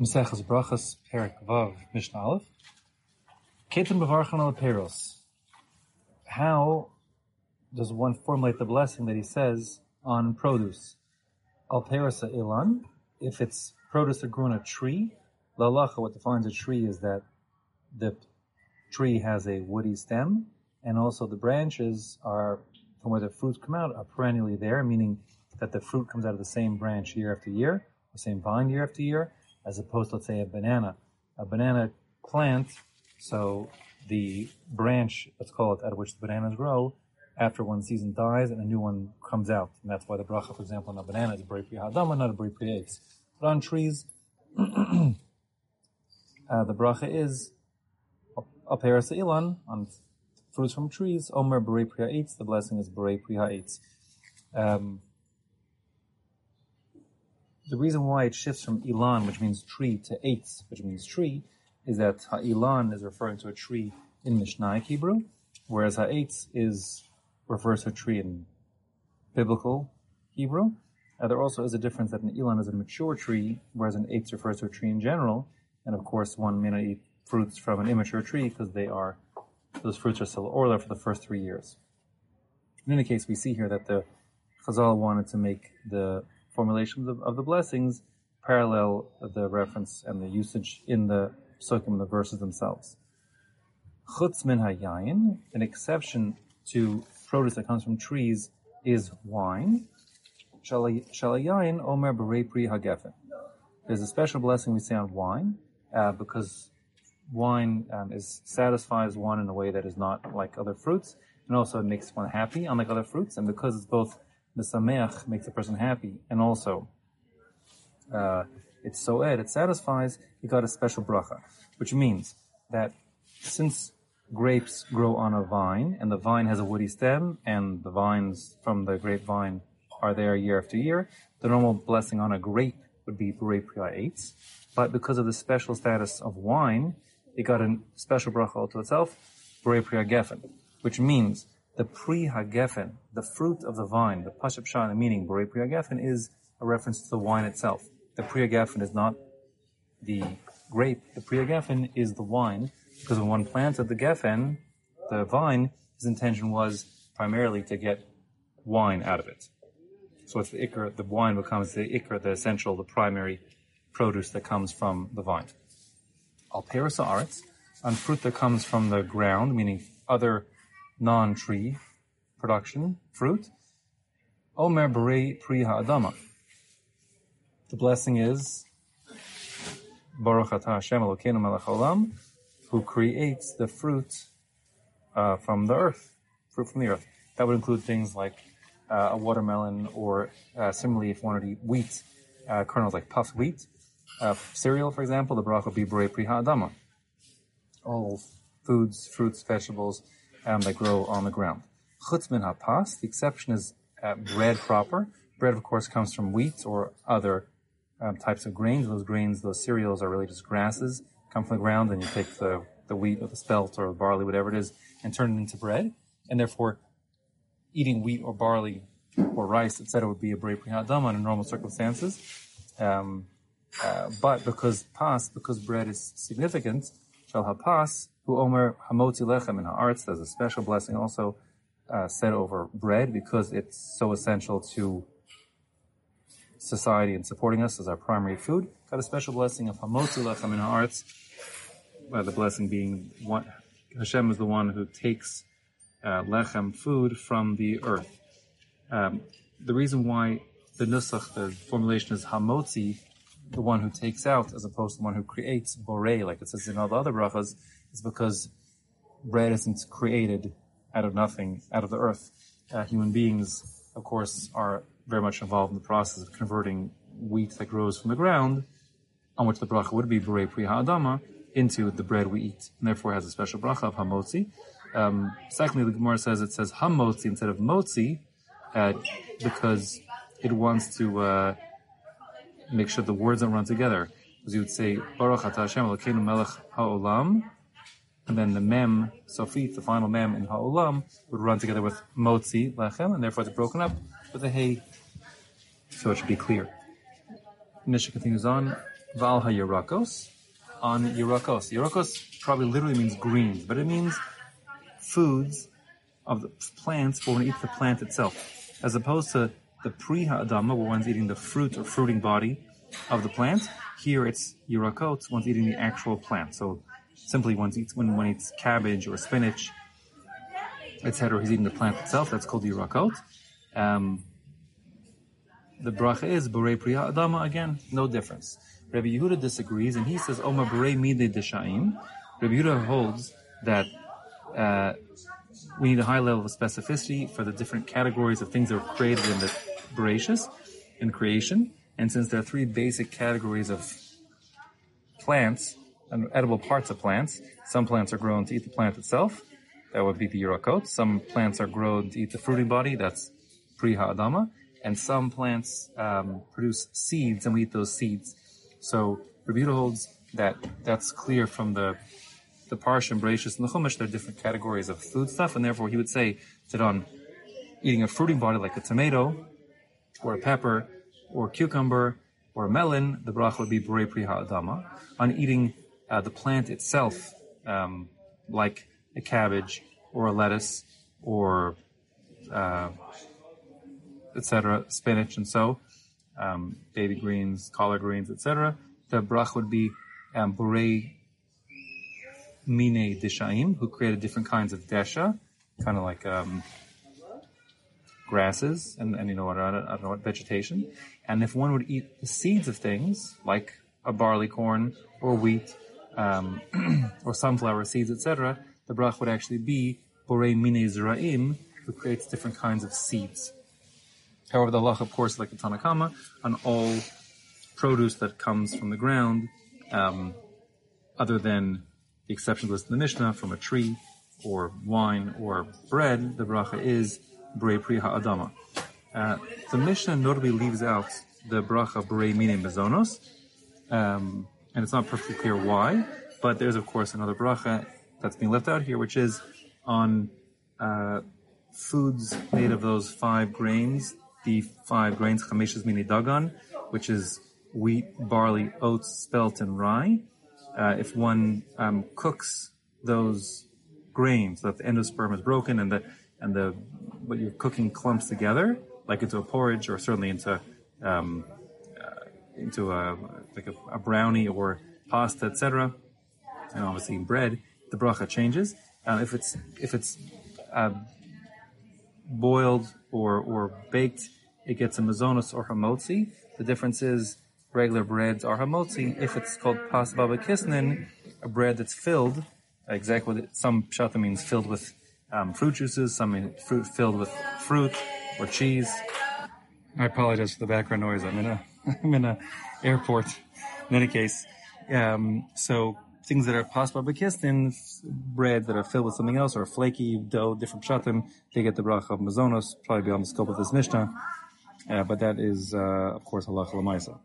Maseches Brachas, Perek Vav, Mishnah Aleph. Ketan Bavarchan al Peros. How does one formulate the blessing that he says on produce? Al Perosa Ilan, if it's produce that grew on a tree, Lalacha, what defines a tree is that the tree has a woody stem, and also the branches are, from where the fruits come out, are perennially there, meaning that the fruit comes out of the same branch year after year, the same vine year after year, as opposed to, let's say, a banana. A banana plant, so the branch, let's call it, of which the bananas grow, after one season dies and a new one comes out. And that's why the bracha, for example, on a banana is a priya hadama, not a bri priya But on trees, uh, the bracha is a peras ilan, on fruits from trees, omer bri priya the blessing is bri priya um, the reason why it shifts from ilan, which means tree, to eitz, which means tree, is that ilan is referring to a tree in Mishnah Hebrew, whereas ha'etz is refers to a tree in biblical Hebrew. Uh, there also is a difference that an ilan is a mature tree, whereas an eitz refers to a tree in general. And of course, one may not eat fruits from an immature tree because they are those fruits are still orla for the first three years. In any case, we see here that the Chazal wanted to make the formulations of, of the blessings parallel the reference and the usage in the psukim, the verses themselves. Chutz min hayayin, an exception to produce that comes from trees, is wine. Shalayayin omer berei pri hagefen. There's a special blessing we say on wine uh, because wine um, is satisfies one in a way that is not like other fruits, and also it makes one happy, unlike other fruits, and because it's both the sameach makes a person happy, and also uh, it's soed, it satisfies, you got a special bracha, which means that since grapes grow on a vine, and the vine has a woody stem, and the vines from the grapevine are there year after year, the normal blessing on a grape would be Bure Priya Eitz, but because of the special status of wine, it got a special bracha to itself, Bure Priya Geffen, which means the pri hagefen, the fruit of the vine, the pashab shana, meaning bore pri hagefen, is a reference to the wine itself. The pri hagefen is not the grape. The pri hagefen is the wine, because when one planted the gefen, the vine, his intention was primarily to get wine out of it. So it's the ikar, the wine becomes the ikar, the essential, the primary produce that comes from the vine. Al perisa arts, on fruit that comes from the ground, meaning other non-tree production, fruit. Omer B'rei Pri Ha'adama. The blessing is Baruch Atah Hashem Elokeinu Melech Olam, who creates the fruit uh, from the earth, fruit from the earth. That would include things like uh, a watermelon, or uh, similarly, if wanted to eat wheat, uh, kernels like puffed wheat, uh, cereal, for example, the bracha would be B'rei Pri Ha'adama. All foods, fruits, vegetables um, that grow on the ground. Chutz min hapas, the exception is uh, bread proper. Bread, of course, comes from wheat or other um, types of grains. Those grains, those cereals are really just grasses, come from the ground, and you take the, the wheat or the spelt or the barley, whatever it is, and turn it into bread. And therefore, eating wheat or barley or rice, etc., would be a brei prihadama under normal circumstances. Um, uh, but because pas, because bread is significant, shall hapas, who Omer Hamotzi Lechem in Haaretz. There's a special blessing also uh, said over bread because it's so essential to society and supporting us as our primary food. Got a special blessing of Hamotzi Lechem in Haaretz. Uh, the blessing being one, Hashem is the one who takes uh, lechem food from the earth. Um, the reason why the nusach, the formulation is hamotzi, the one who takes out, as opposed to the one who creates, borei, like it says in all the other brachas, is because bread isn't created out of nothing, out of the earth. Uh, human beings, of course, are very much involved in the process of converting wheat that grows from the ground, on which the bracha would be b'rei pri ha'adama, into the bread we eat, and therefore has a special bracha of hamotzi. Um, secondly, the Gemara says it says hamotzi instead of motzi, uh, because it wants to uh, make sure the words don't run together. Because you would say, Baruch Atah Hashem Elokeinu Melech Ha'olam, and then the mem, sofit, the final mem in ha'olam, would run together with motzi, lechem, and therefore it's broken up with a hey, so it should be clear. Mishnah continues on, Val Yerakos on Yerakos. Yerakos probably literally means greens, but it means foods of the plants for one eats the plant itself, as opposed to the pre Adama, where one's eating the fruit or fruiting body of the plant. Here it's Yerakot, one's eating the actual plant. So simply one eats when one eats cabbage or spinach, etc. He's eating the plant itself. That's called Yerakot. Um, the bracha is Borei Priya Adama again, no difference. Rabbi Yehuda disagrees and he says Oma Borei Mide Deshaim. Rabbi Yehuda holds that uh, we need a high level of specificity for the different categories of things that were created in the Bereshis, in creation. And since there are three basic categories of plants and edible parts of plants, some plants are grown to eat the plant itself. That would be the Yerakot. Some plants are grown to eat the fruiting body. That's Pri Ha'adama and some plants um, produce seeds, and we eat those seeds. So Rabbi holds that that's clear from the the Parsha and Bereshis and the Chumash. There are different categories of food stuff, and therefore he would say that on eating a fruiting body like a tomato, or a pepper, or cucumber, or a melon, the bracha would be Borei Pri Ha'adama. On eating uh, the plant itself, um, like a cabbage, or a lettuce, or uh, etc., spinach and so, um, baby greens, collard greens, etc. The brach would be um, borei mine deshaim, who created different kinds of desha, kind of like um, grasses and, and you know what I don't, know what vegetation. And if one would eat the seeds of things like a barley corn or wheat um, or sunflower seeds, etc., the brach would actually be borei mine zraim, who creates different kinds of seeds. However, the halach, of course, like the Tanna Kamma, on all produce that comes from the ground, um, other than the exceptions listed in the Mishnah, from a tree, or wine, or bread, the bracha is Brei Pri Ha'adama. Uh, the Mishnah notably leaves out the bracha Brei Mine Mezonos, um, and it's not perfectly clear why, but there's, of course, another bracha that's being left out here, which is on uh, foods made of those five grains the five grains, chamishas mini dagan, which is wheat, barley, oats, spelt, and rye. Uh, if one um, cooks those grains, that the endosperm is broken and the and the what you're cooking clumps together, like into a porridge or certainly into um, uh, into a like a, a, brownie or pasta, etc. And obviously in bread, the bracha changes. Uh, if it's if it's uh, boiled or, or baked, it gets a mezonos or hamotzi. The difference is regular breads are hamotzi. If it's called pas baba kisnin, a bread that's filled, exactly what it, some shata means filled with um, fruit juices, some fruit filled with fruit or cheese. I apologize for the background noise. I'm in a I'm in a airport. In any case, um, so things that are possible bekisnin, bread that are filled with something else, or flaky dough, different shatim, they get the bracha of mezonos, probably beyond the scope of this mishnah. Uh, but that is, uh, of course, halacha lemaisa.